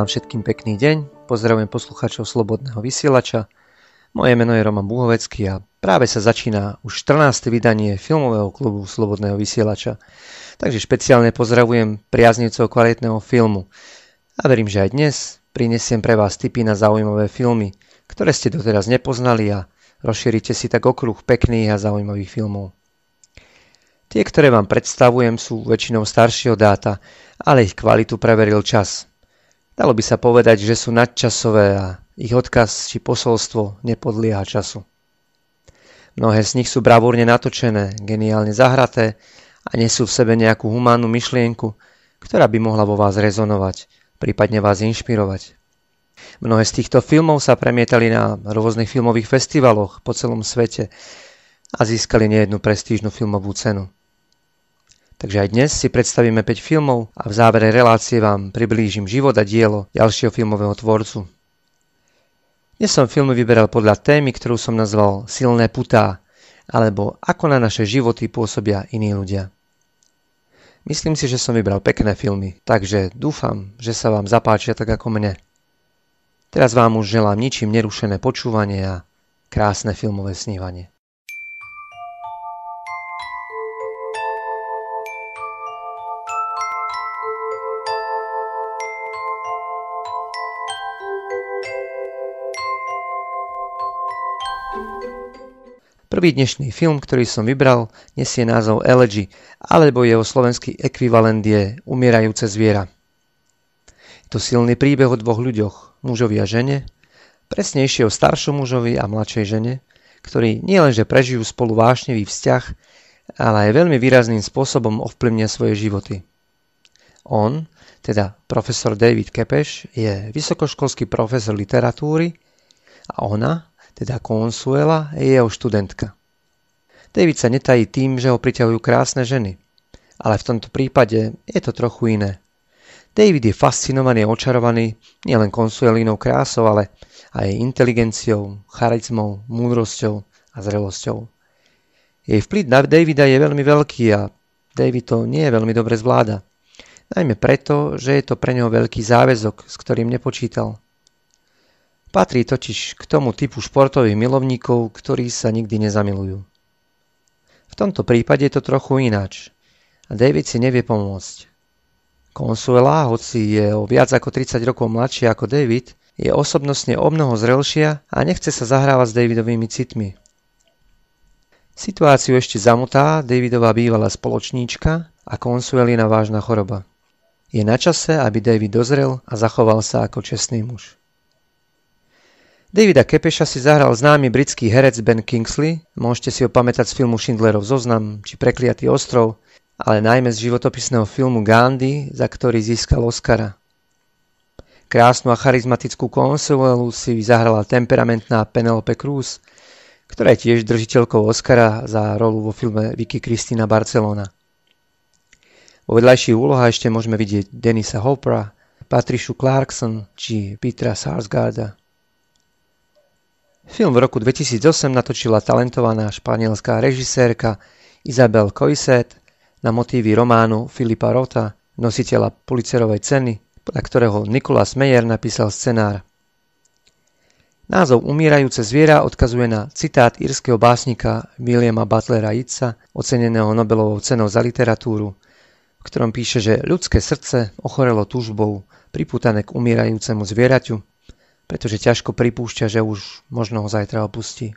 Želám všetkým pekný deň, pozdravujem poslucháčov Slobodného vysielača. Moje meno je Roman Buhovecký a práve sa začína už 14. vydanie filmového klubu Slobodného vysielača. Takže špeciálne pozdravujem priaznivcov kvalitného filmu. A verím, že aj dnes prinesiem pre vás tipy na zaujímavé filmy, ktoré ste doteraz nepoznali a rozšírite si tak okruh pekných a zaujímavých filmov. Tie, ktoré vám predstavujem, sú väčšinou staršieho dáta, ale ich kvalitu preveril čas. Dalo by sa povedať, že sú nadčasové a ich odkaz či posolstvo nepodlieha času. Mnohé z nich sú bravúrne natočené, geniálne zahraté a nesú v sebe nejakú humánnu myšlienku, ktorá by mohla vo vás rezonovať, prípadne vás inšpirovať. Mnohé z týchto filmov sa premietali na rôznych filmových festivaloch po celom svete a získali nejednu prestížnu filmovú cenu. Takže aj dnes si predstavíme 5 filmov a v závere relácie vám priblížim život a dielo ďalšieho filmového tvorcu. Dnes som filmy vyberal podľa témy, ktorú som nazval Silné putá, alebo Ako na naše životy pôsobia iní ľudia. Myslím si, že som vybral pekné filmy, takže dúfam, že sa vám zapáčia tak ako mne. Teraz vám už želám ničím nerušené počúvanie a krásne filmové snívanie. Prvý dnešný film, ktorý som vybral, nesie názov Elegy, alebo jeho slovenský ekvivalent je Umierajúce zviera. Je to silný príbeh o dvoch ľuďoch, mužovi a žene, presnejšie o staršom mužovi a mladšej žene, ktorí nielenže prežijú spolu vášnevý vzťah, ale aj veľmi výrazným spôsobom ovplyvnia svoje životy. On, teda profesor David Kepeš, je vysokoškolský profesor literatúry a ona, teda Consuela, je jeho študentka. David sa netají tým, že ho priťahujú krásne ženy. Ale v tomto prípade je to trochu iné. David je fascinovaný a očarovaný nielen Consuelinou krásou, ale aj jej inteligenciou, charizmou, múdrosťou a zrelosťou. Jej vplyv na Davida je veľmi veľký a David to nie je veľmi dobre zvláda. Najmä preto, že je to pre neho veľký záväzok, s ktorým nepočítal. Patrí totiž k tomu typu športových milovníkov, ktorí sa nikdy nezamilujú. V tomto prípade je to trochu ináč a David si nevie pomôcť. Consuela, hoci je o viac ako 30 rokov mladšia ako David, je osobnostne o mnoho zrelšia a nechce sa zahrávať s Davidovými citmi. Situáciu ešte zamutá Davidová bývalá spoločníčka a Consuelina vážna choroba. Je na čase, aby David dozrel a zachoval sa ako čestný muž. Davida Kepeša si zahral známy britský herec Ben Kingsley, môžete si ho pamätať z filmu Schindlerov zoznam či Prekliatý ostrov, ale najmä z životopisného filmu Gandhi, za ktorý získal Oscara. Krásnu a charizmatickú Consuelu si zahrala temperamentná Penelope Cruz, ktorá je tiež držiteľkou Oscara za rolu vo filme Vicky Kristina Barcelona. Vo vedľajších úlohách ešte môžeme vidieť Denisa Hopera, Patricia Clarkson či Petra Sarsgaarda. Film v roku 2008 natočila talentovaná španielská režisérka Isabel Coiset na motívy románu Filipa Rota, nositeľa Pulitzerovej ceny, podľa ktorého Nicholas Meyer napísal scenár. Názov Umírajúce zviera odkazuje na citát írskeho básnika Williama Butlera Yeatsa, oceneného Nobelovou cenou za literatúru, v ktorom píše, že ľudské srdce ochorelo túžbou priputané k umírajúcemu zvieraťu, pretože ťažko pripúšťa, že už možno ho zajtra opustí.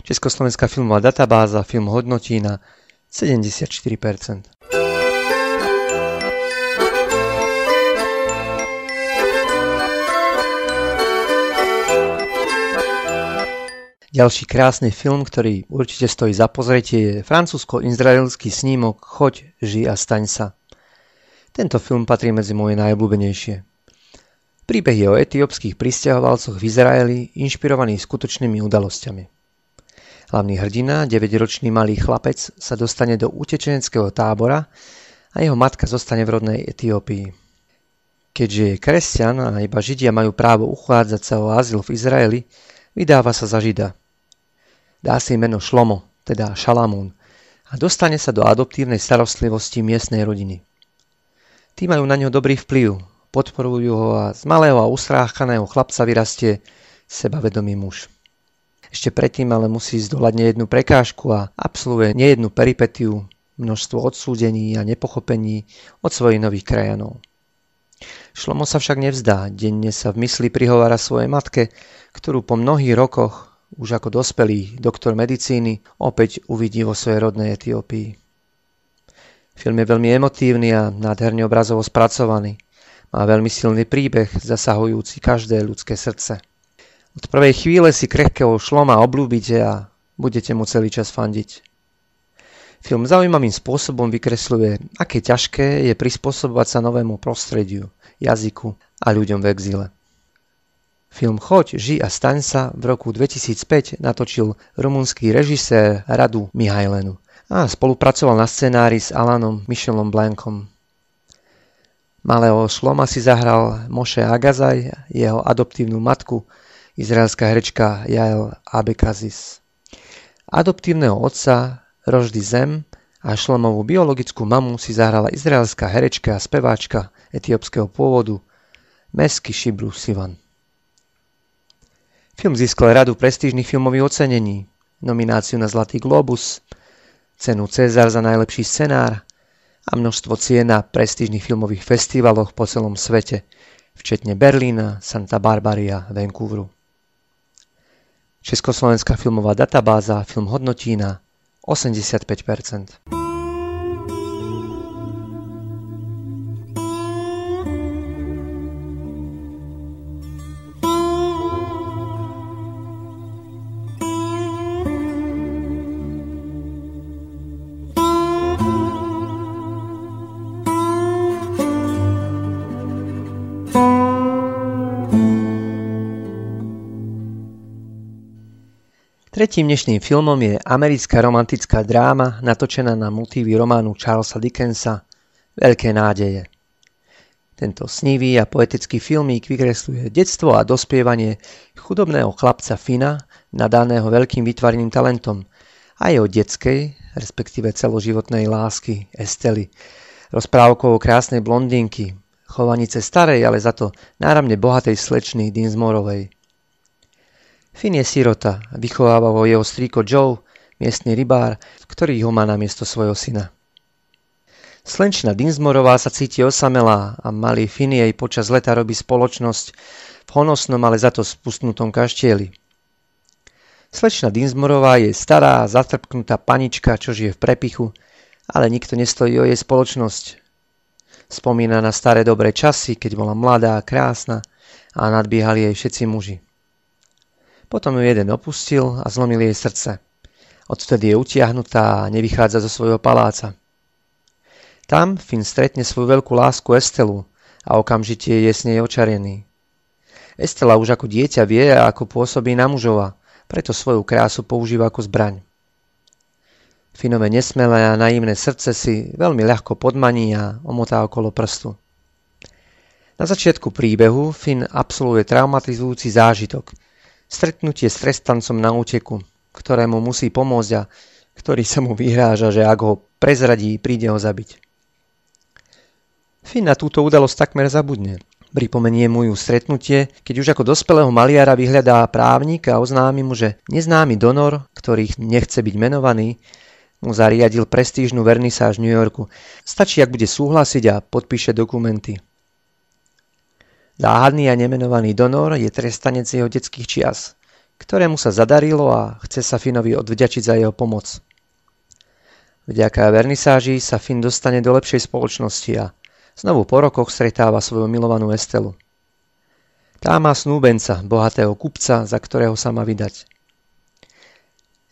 Československá filmová databáza film hodnotí na 74%. Ďalší krásny film, ktorý určite stojí za pozretie, je francúzsko-izraelský snímok Choď, ži a staň sa. Tento film patrí medzi moje najobľúbenejšie. Príbeh je o etiópskych pristahovalcoch v Izraeli, inšpirovaný skutočnými udalosťami. Hlavný hrdina, 9-ročný malý chlapec, sa dostane do utečeneckého tábora a jeho matka zostane v rodnej Etiópii. Keďže je kresťan a iba Židia majú právo uchádzať sa o azyl v Izraeli, vydáva sa za Žida. Dá si meno Šlomo, teda Šalamún, a dostane sa do adoptívnej starostlivosti miestnej rodiny. Tí majú na ňo dobrý vplyv, podporujú ho a z malého a ustráchaného chlapca vyrastie sebavedomý muž. Ešte predtým ale musí zdolať nejednú prekážku a absolvuje nejednú peripetiu, množstvo odsúdení a nepochopení od svojich nových krajanov. Šlomo sa však nevzdá, denne sa v mysli prihovára svojej matke, ktorú po mnohých rokoch, už ako dospelý doktor medicíny, opäť uvidí vo svojej rodnej Etiópii. Film je veľmi emotívny a nádherne obrazovo spracovaný. Má veľmi silný príbeh, zasahujúci každé ľudské srdce. Od prvej chvíle si krehkého šloma oblúbite a budete mu celý čas fandiť. Film zaujímavým spôsobom vykresľuje, aké ťažké je prispôsobovať sa novému prostrediu, jazyku a ľuďom v exíle. Film Choď, ži a staň sa v roku 2005 natočil rumunský režisér Radu Mihajlenu a spolupracoval na scenári s Alanom Michelom Blankom. Malého šloma si zahral Moše Agazaj, jeho adoptívnu matku, izraelská herečka Jael Abekazis. Adoptívneho otca Roždy Zem a Šlomovú biologickú mamu si zahrala izraelská herečka a speváčka etiópskeho pôvodu Mesky Shibru Sivan. Film získal radu prestížnych filmových ocenení, nomináciu na Zlatý globus, cenu Cezar za najlepší scenár a množstvo cien na prestížnych filmových festivaloch po celom svete, včetne Berlína, Santa Barbaria a Vancouveru. Československá filmová databáza film hodnotí na 85%. Tretím dnešným filmom je americká romantická dráma natočená na motívy románu Charlesa Dickensa Veľké nádeje. Tento snivý a poetický filmík vykresluje detstvo a dospievanie chudobného chlapca Fina, nadaného veľkým vytvarným talentom a jeho detskej, respektíve celoživotnej lásky Estely, rozprávkou o krásnej blondínky, chovanice starej, ale za to náramne bohatej slečny Dinsmorovej. Finn je sirota a vychováva ho jeho strýko Joe, miestny rybár, ktorý ho má na miesto svojho syna. Slenčina Dinsmorová sa cíti osamelá a malý Finn jej počas leta robí spoločnosť v honosnom, ale za to spustnutom kaštieli. Slečna Dinsmorová je stará, zatrpknutá panička, čo žije v prepichu, ale nikto nestojí o jej spoločnosť. Spomína na staré dobré časy, keď bola mladá a krásna a nadbiehali jej všetci muži. Potom ju jeden opustil a zlomil jej srdce. Odtedy je utiahnutá a nevychádza zo svojho paláca. Tam Finn stretne svoju veľkú lásku Estelu a okamžite je s nej očarený. Estela už ako dieťa vie, ako pôsobí na mužova, preto svoju krásu používa ako zbraň. Finové nesmelé a naivné srdce si veľmi ľahko podmaní a omotá okolo prstu. Na začiatku príbehu Finn absolvuje traumatizujúci zážitok, Stretnutie s trestancom na úteku, ktorému musí pomôcť a ktorý sa mu vyhráža, že ak ho prezradí, príde ho zabiť. Finn na túto udalosť takmer zabudne. Pripomenie mu ju stretnutie, keď už ako dospelého maliara vyhľadá právnik a oznámi mu, že neznámy donor, ktorý nechce byť menovaný, mu zariadil prestížnu vernisáž v New Yorku. Stačí, ak bude súhlasiť a podpíše dokumenty. Záhadný a nemenovaný donor je trestanec jeho detských čias, ktorému sa zadarilo a chce sa Finovi odvďačiť za jeho pomoc. Vďaka vernisáži sa Fin dostane do lepšej spoločnosti a znovu po rokoch stretáva svoju milovanú Estelu. Tá má snúbenca, bohatého kupca, za ktorého sa má vydať.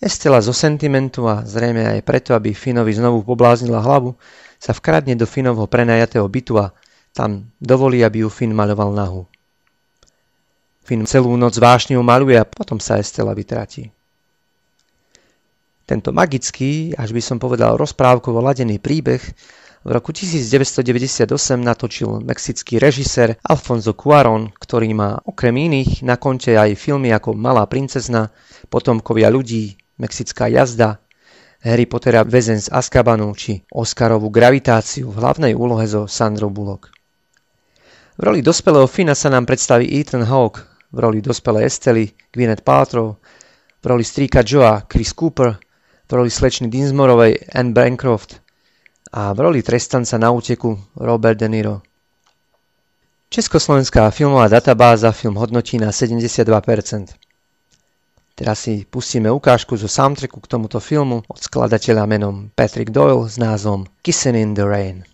Estela zo sentimentu a zrejme aj preto, aby Finovi znovu pobláznila hlavu, sa vkradne do Finovho prenajatého bytu a tam dovolí, aby ju Finn maľoval nahu. Finn celú noc vášne maluje a potom sa Estela vytratí. Tento magický, až by som povedal rozprávkovo ladený príbeh v roku 1998 natočil mexický režisér Alfonso Cuaron, ktorý má okrem iných na konte aj filmy ako Malá princezna, Potomkovia ľudí, Mexická jazda, Harry Pottera Väzen z Azkabanu či Oscarovú gravitáciu v hlavnej úlohe so Sandrou Bullock. V roli dospelého Fina sa nám predstaví Ethan Hawke, v roli dospelej Estely Gwyneth Paltrow, v roli strýka Joa Chris Cooper, v roli slečny Dinsmorovej Anne Bancroft a v roli trestanca na úteku Robert De Niro. Československá filmová databáza film hodnotí na 72%. Teraz si pustíme ukážku zo soundtracku k tomuto filmu od skladateľa menom Patrick Doyle s názvom Kissing in the Rain.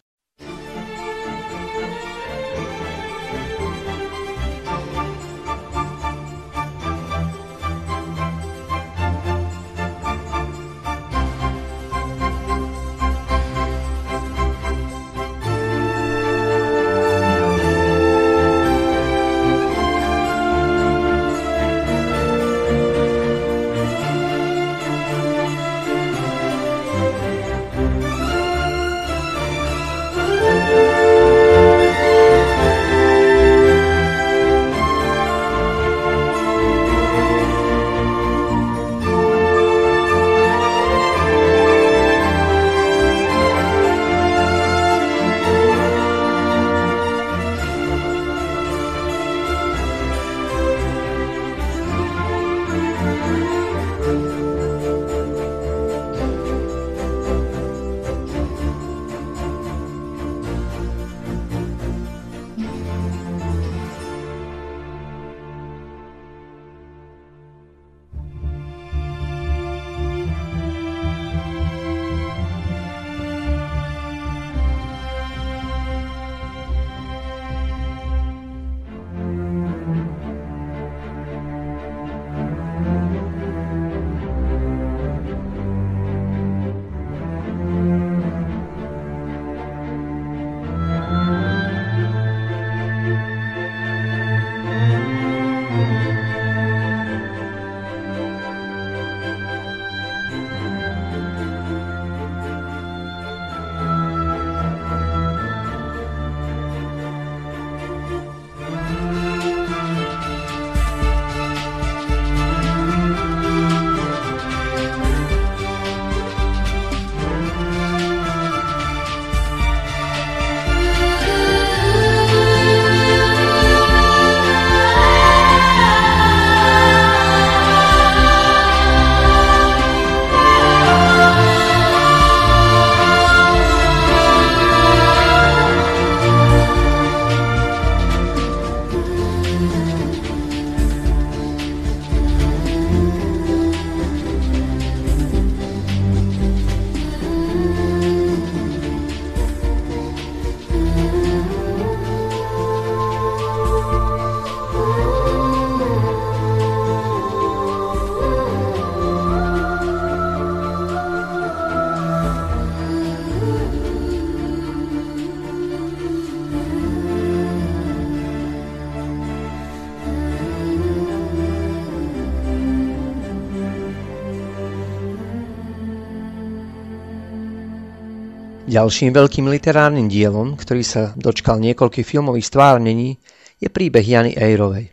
Ďalším veľkým literárnym dielom, ktorý sa dočkal niekoľkých filmových stvárnení, je príbeh Jany Eyrovej.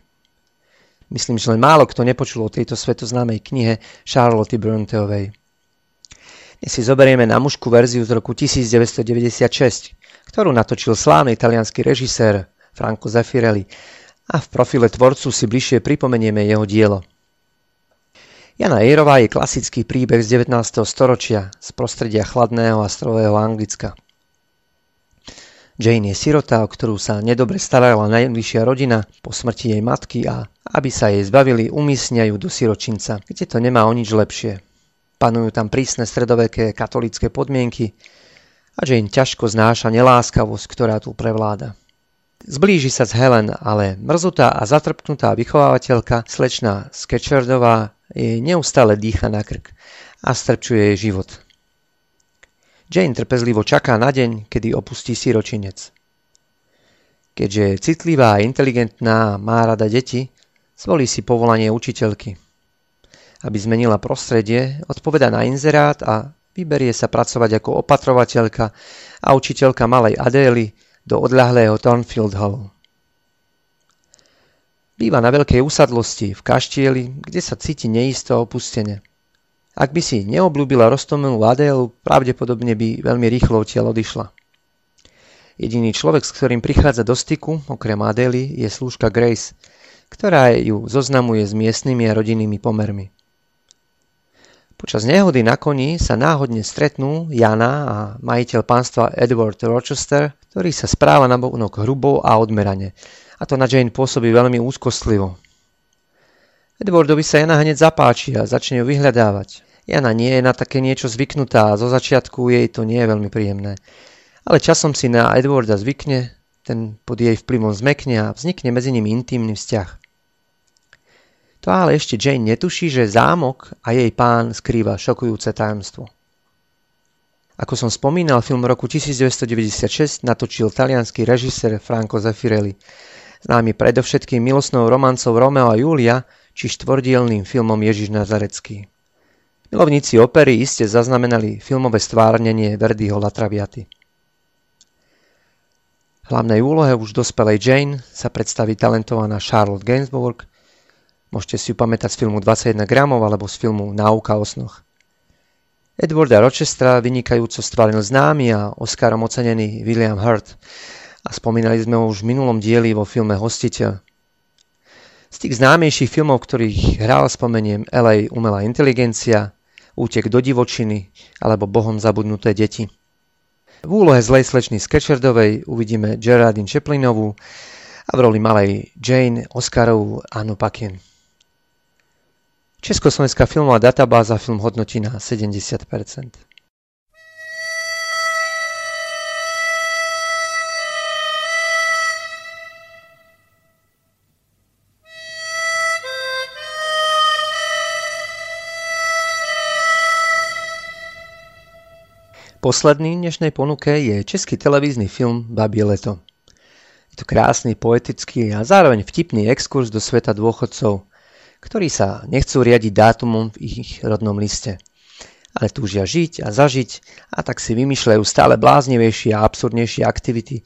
Myslím, že len málo kto nepočul o tejto svetoznámej knihe Charlotte Bronteovej. Dnes si zoberieme na mužku verziu z roku 1996, ktorú natočil slávny italianský režisér Franco Zeffirelli a v profile tvorcu si bližšie pripomenieme jeho dielo. Jana Ejrová je klasický príbeh z 19. storočia z prostredia chladného a strového Anglicka. Jane je sirota, o ktorú sa nedobre starala najbližšia rodina po smrti jej matky a aby sa jej zbavili, umiestňajú do siročinca, kde to nemá o nič lepšie. Panujú tam prísne stredoveké katolické podmienky a Jane ťažko znáša neláskavosť, ktorá tu prevláda. Zblíži sa s Helen, ale mrzutá a zatrpnutá vychovávateľka, slečna Sketcherdová, jej neustále dýcha na krk a strpčuje jej život. Jane trpezlivo čaká na deň, kedy opustí siročinec. Keďže je citlivá a inteligentná a má rada deti, zvolí si povolanie učiteľky. Aby zmenila prostredie, odpoveda na inzerát a vyberie sa pracovať ako opatrovateľka a učiteľka malej Adély do odľahlého Thornfield Hall. Býva na veľkej usadlosti v kaštieli, kde sa cíti neisto opustene. Ak by si neobľúbila roztomilú Adélu, pravdepodobne by veľmi rýchlo odtiaľ odišla. Jediný človek, s ktorým prichádza do styku, okrem Adely, je slúžka Grace, ktorá ju zoznamuje s miestnymi a rodinnými pomermi. Počas nehody na koni sa náhodne stretnú Jana a majiteľ pánstva Edward Rochester, ktorý sa správa na bonok hrubo a odmerane. A to na Jane pôsobí veľmi úzkostlivo. Edwardovi sa Jana hneď zapáči a začne ju vyhľadávať. Jana nie je na také niečo zvyknutá a zo začiatku jej to nie je veľmi príjemné. Ale časom si na Edwarda zvykne, ten pod jej vplyvom zmekne a vznikne medzi nimi intimný vzťah. To ale ešte Jane netuší, že zámok a jej pán skrýva šokujúce tajomstvo. Ako som spomínal, film roku 1996 natočil talianský režisér Franco Zeffirelli, známy predovšetkým milostnou romancov Romeo a Julia, či štvordielným filmom Ježiš Nazarecký. Milovníci opery iste zaznamenali filmové stvárnenie Verdiho La. Hlavnej úlohe už dospelej Jane sa predstaví talentovaná Charlotte Gainsbourg. Môžete si ju pamätať z filmu 21 gramov alebo z filmu Náuka o snoch. Edwarda Rochestra vynikajúco stvárnil známy a Oscarom ocenený William Hurt a spomínali sme ho už v minulom dieli vo filme Hostiteľ. Z tých známejších filmov, ktorých hral, spomeniem LA Umelá inteligencia, Útek do divočiny alebo Bohom zabudnuté deti. V úlohe zlej slečny Sketcherdovej uvidíme Geraldine Chaplinovú a v roli malej Jane Oscarovú Annu Paquin. Československá filmová databáza film hodnotí na 70%. Posledný dnešnej ponuke je český televízny film Babie leto. Je to krásny, poetický a zároveň vtipný exkurs do sveta dôchodcov, ktorí sa nechcú riadiť dátumom v ich rodnom liste, ale túžia žiť a zažiť a tak si vymýšľajú stále bláznivejšie a absurdnejšie aktivity,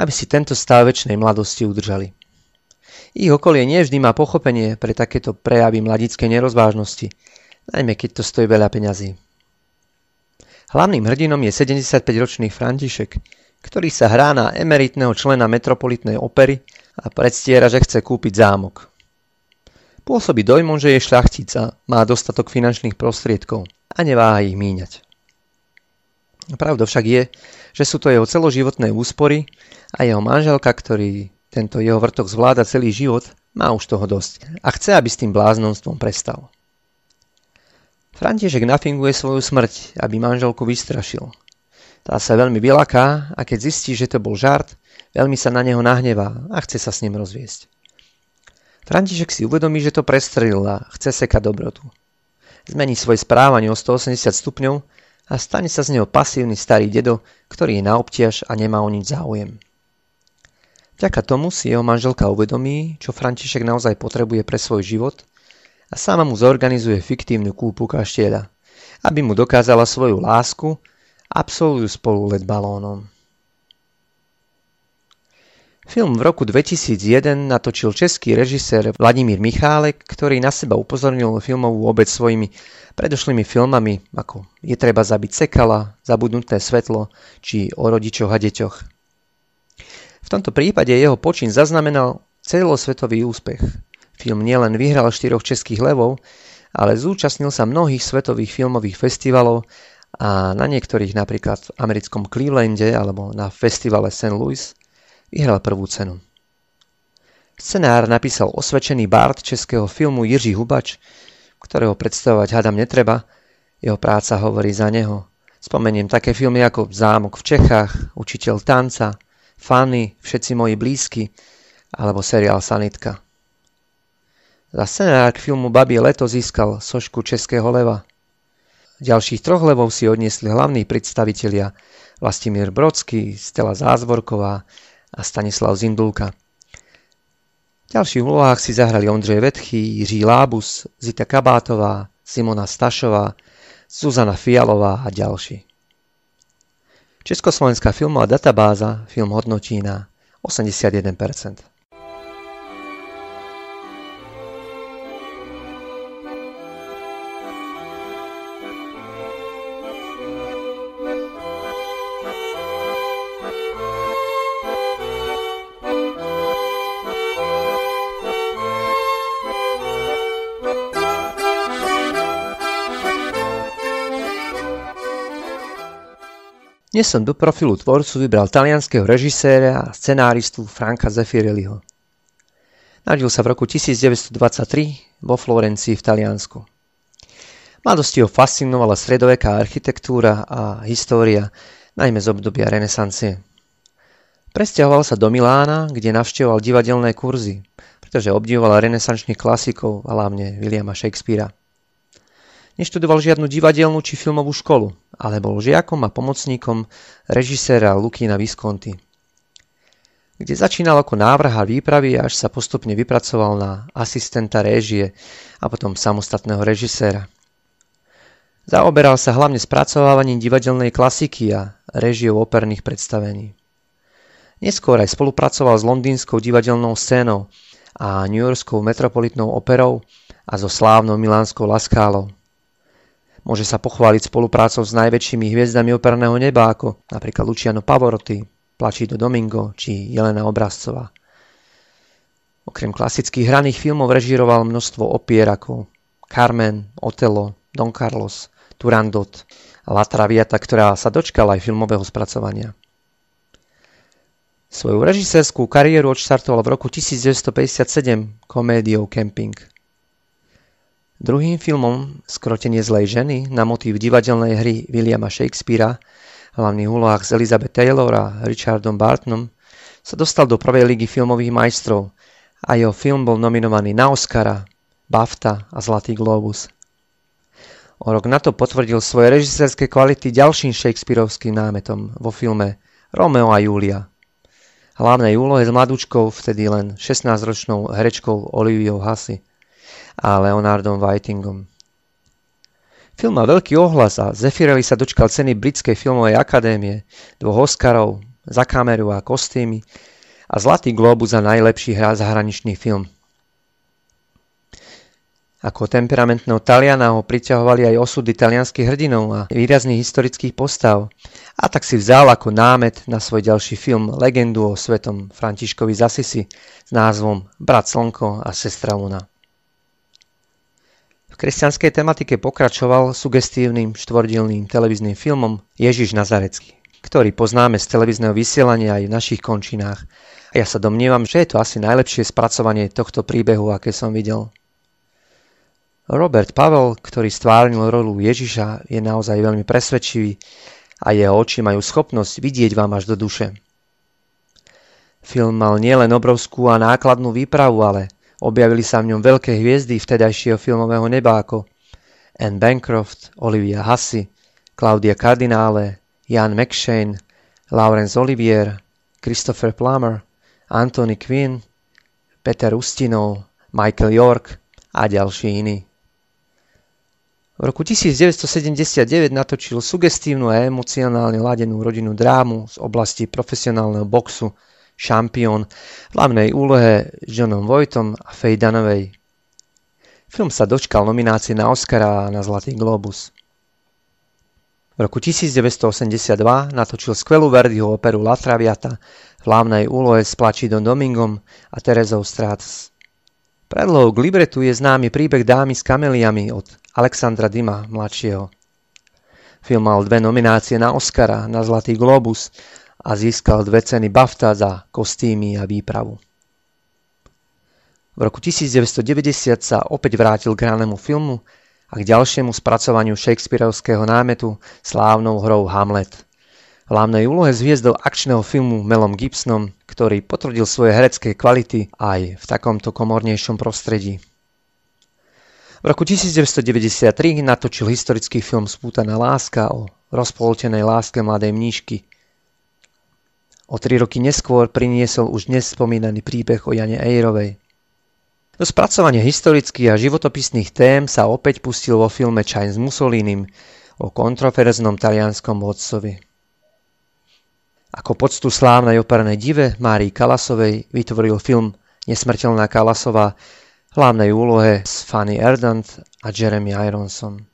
aby si tento stav väčšnej mladosti udržali. Ich okolie nevždy má pochopenie pre takéto prejavy mladickej nerozvážnosti, najmä keď to stojí veľa peňazí. Hlavným hrdinom je 75-ročný František, ktorý sa hrá na emeritného člena metropolitnej opery a predstiera, že chce kúpiť zámok. Pôsobí dojmom, že je šľachtica, má dostatok finančných prostriedkov a neváha ich míňať. Pravdou však je, že sú to jeho celoživotné úspory a jeho manželka, ktorý tento jeho vrtok zvláda celý život, má už toho dosť a chce, aby s tým bláznomstvom prestal. František nafinguje svoju smrť, aby manželku vystrašil. Tá sa veľmi vylaká a keď zistí, že to bol žart, veľmi sa na neho nahnevá a chce sa s ním rozviesť. František si uvedomí, že to prestrelil a chce sekať dobrotu. Zmení svoje správanie o 180 stupňov a stane sa z neho pasívny starý dedo, ktorý je na obtiaž a nemá o nič záujem. Vďaka tomu si jeho manželka uvedomí, čo František naozaj potrebuje pre svoj život – a sama mu zorganizuje fiktívnu kúpu kaštieľa, aby mu dokázala svoju lásku, absolvujú spolu let balónom. Film v roku 2001 natočil český režisér Vladimír Michálek, ktorý na seba upozornil filmovú obec svojimi predošlými filmami ako Je treba zabiť sekala, Zabudnuté svetlo či O rodičoch a deťoch. V tomto prípade jeho počin zaznamenal celosvetový úspech Film nielen vyhral štyroch českých levov, ale zúčastnil sa mnohých svetových filmových festivalov a na niektorých napríklad v americkom Clevelande alebo na festivale St. Louis vyhral prvú cenu. Scenár napísal osvedčený bard českého filmu Jiří Hubač, ktorého predstavovať hadam netreba, jeho práca hovorí za neho. Spomeniem také filmy ako Zámok v Čechách, Učiteľ tanca, Fanny, Všetci moji blízky alebo seriál Sanitka. Za scenár k filmu Babie leto získal sošku Českého leva. Ďalších troch levov si odniesli hlavní predstavitelia Vlastimír Brodský, Stella Zázvorková a Stanislav Zindulka. V ďalších úlohách si zahrali Ondřej Vetchy, Jiří Lábus, Zita Kabátová, Simona Stašová, Zuzana Fialová a ďalší. Československá filmová databáza film hodnotí na 81%. Dnes som do profilu tvorcu vybral talianského režiséra a scenáristu Franka Zeffirelliho. Narodil sa v roku 1923 vo Florencii v Taliansku. Mladosti ho fascinovala stredoveká architektúra a história, najmä z obdobia renesancie. Presťahoval sa do Milána, kde navštevoval divadelné kurzy, pretože obdivoval renesančných klasikov a hlavne Williama Shakespearea. Neštudoval žiadnu divadelnú či filmovú školu, ale bol žiakom a pomocníkom režiséra Lukina Visconti, kde začínal ako návrha výpravy až sa postupne vypracoval na asistenta réžie a potom samostatného režiséra. Zaoberal sa hlavne spracovávaním divadelnej klasiky a réžiou operných predstavení. Neskôr aj spolupracoval s londýnskou divadelnou scénou a newyorskou metropolitnou operou a so slávnou milánskou Laskálou. Môže sa pochváliť spoluprácou s najväčšími hviezdami operného neba ako napríklad Luciano Pavarotti, Placido Domingo či Jelena Obrazcová. Okrem klasických hraných filmov režíroval množstvo opier ako Carmen, Otelo, Don Carlos, Turandot a La Traviata, ktorá sa dočkala aj filmového spracovania. Svoju režisérskú kariéru odštartoval v roku 1957 komédiou Camping – Druhým filmom Skrotenie zlej ženy na motív divadelnej hry Williama Shakespearea hlavných úlohách s Elizabeth Taylor a Richardom Bartonom sa dostal do prvej ligy filmových majstrov a jeho film bol nominovaný na Oscara, BAFTA a Zlatý Globus. O rok na to potvrdil svoje režisérske kvality ďalším Shakespeareovským námetom vo filme Romeo a Julia. Hlavnej úlohe s mladúčkou, vtedy len 16-ročnou herečkou Oliviou Hussey a Leonardom Whitingom. Film mal veľký ohlas a Zeffirelli sa dočkal ceny Britskej filmovej akadémie, dvoch Oscarov za kameru a kostýmy a Zlatý globus za najlepší hra zahraničný film. Ako temperamentného Taliana ho priťahovali aj osudy talianských hrdinov a výrazných historických postav. A tak si vzal ako námet na svoj ďalší film legendu o svetom Františkovi Zasisi s názvom Brat Slnko a sestra Luna kresťanskej tematike pokračoval sugestívnym štvordielným televíznym filmom Ježiš Nazarecký, ktorý poznáme z televízneho vysielania aj v našich končinách. A ja sa domnievam, že je to asi najlepšie spracovanie tohto príbehu, aké som videl. Robert Pavel, ktorý stvárnil rolu Ježiša, je naozaj veľmi presvedčivý a jeho oči majú schopnosť vidieť vám až do duše. Film mal nielen obrovskú a nákladnú výpravu, ale Objavili sa v ňom veľké hviezdy vtedajšieho filmového neba ako Anne Bancroft, Olivia Hussey, Claudia Cardinale, Jan McShane, Laurence Olivier, Christopher Plummer, Anthony Quinn, Peter Ustinov, Michael York a ďalší iní. V roku 1979 natočil sugestívnu a emocionálne ladenú rodinnú drámu z oblasti profesionálneho boxu šampión v hlavnej úlohe s Johnom Vojtom a Faye Danovej. Film sa dočkal nominácie na Oscara a na Zlatý globus. V roku 1982 natočil skvelú Verdiho operu La Traviata v hlavnej úlohe s Plačidom Domingom a Terezou Stratus. Predlohou k libretu je známy príbeh dámy s kameliami od Alexandra Dima mladšieho. Film mal dve nominácie na Oscara, na Zlatý globus a získal dve ceny BAFTA za kostýmy a výpravu. V roku 1990 sa opäť vrátil k hranému filmu a k ďalšiemu spracovaniu Shakespeareovského námetu slávnou hrou Hamlet. V hlavnej úlohe zviezdol akčného filmu Melom Gibsonom, ktorý potvrdil svoje herecké kvality aj v takomto komornejšom prostredí. V roku 1993 natočil historický film Spútaná láska o rozpoltenej láske mladej mníšky – O tri roky neskôr priniesol už dnes spomínaný príbeh o Jane Ejrovej. Do spracovania historických a životopisných tém sa opäť pustil vo filme Čaj s Mussolinim o kontroverznom talianskom vodcovi. Ako poctu slávnej opernej dive Márii Kalasovej vytvoril film Nesmrteľná Kalasová hlavnej úlohe s Fanny Erdant a Jeremy Ironson.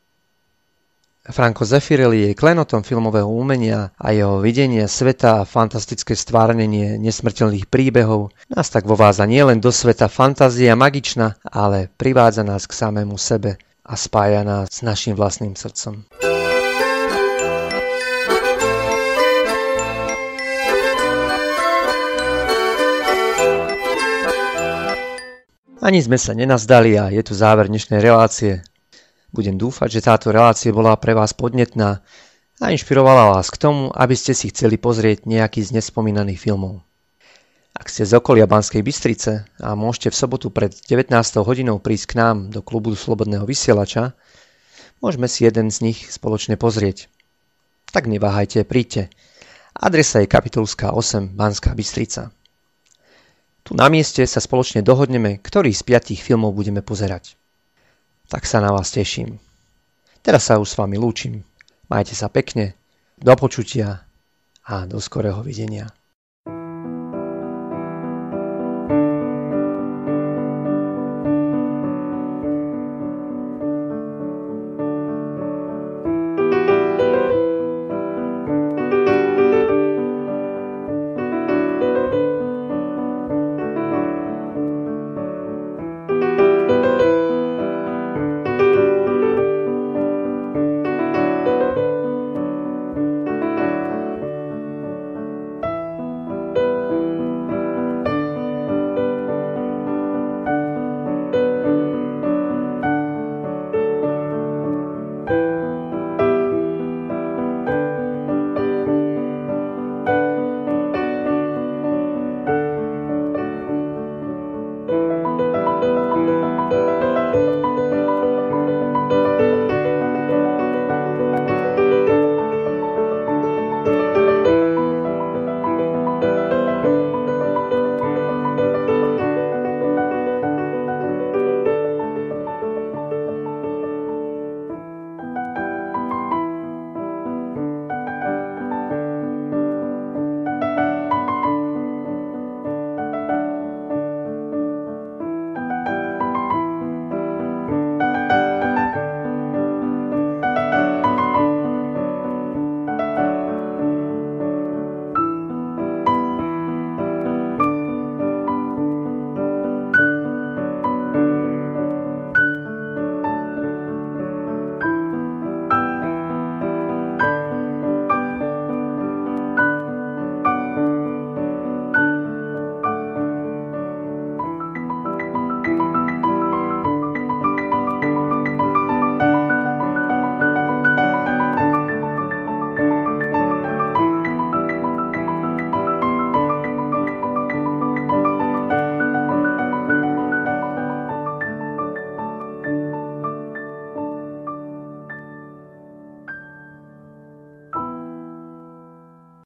Franco Zeffirelli je klenotom filmového umenia a jeho videnie sveta a fantastické stvárnenie nesmrteľných príbehov nás tak vováza nielen do sveta fantázia magičná, ale privádza nás k samému sebe a spája nás s našim vlastným srdcom. Ani sme sa nenazdali a je tu záver dnešnej relácie. Budem dúfať, že táto relácia bola pre vás podnetná a inšpirovala vás k tomu, aby ste si chceli pozrieť nejaký z nespomínaných filmov. Ak ste z okolia Banskej Bystrice a môžete v sobotu pred 19. hodinou prísť k nám do klubu Slobodného vysielača, môžeme si jeden z nich spoločne pozrieť. Tak neváhajte, príďte. Adresa je Kapitulská 8, Banská Bystrica. Tu na mieste sa spoločne dohodneme, ktorý z piatich filmov budeme pozerať. Tak sa na vás teším. Teraz sa už s vami lúčim. Majte sa pekne, do počutia a do skorého videnia.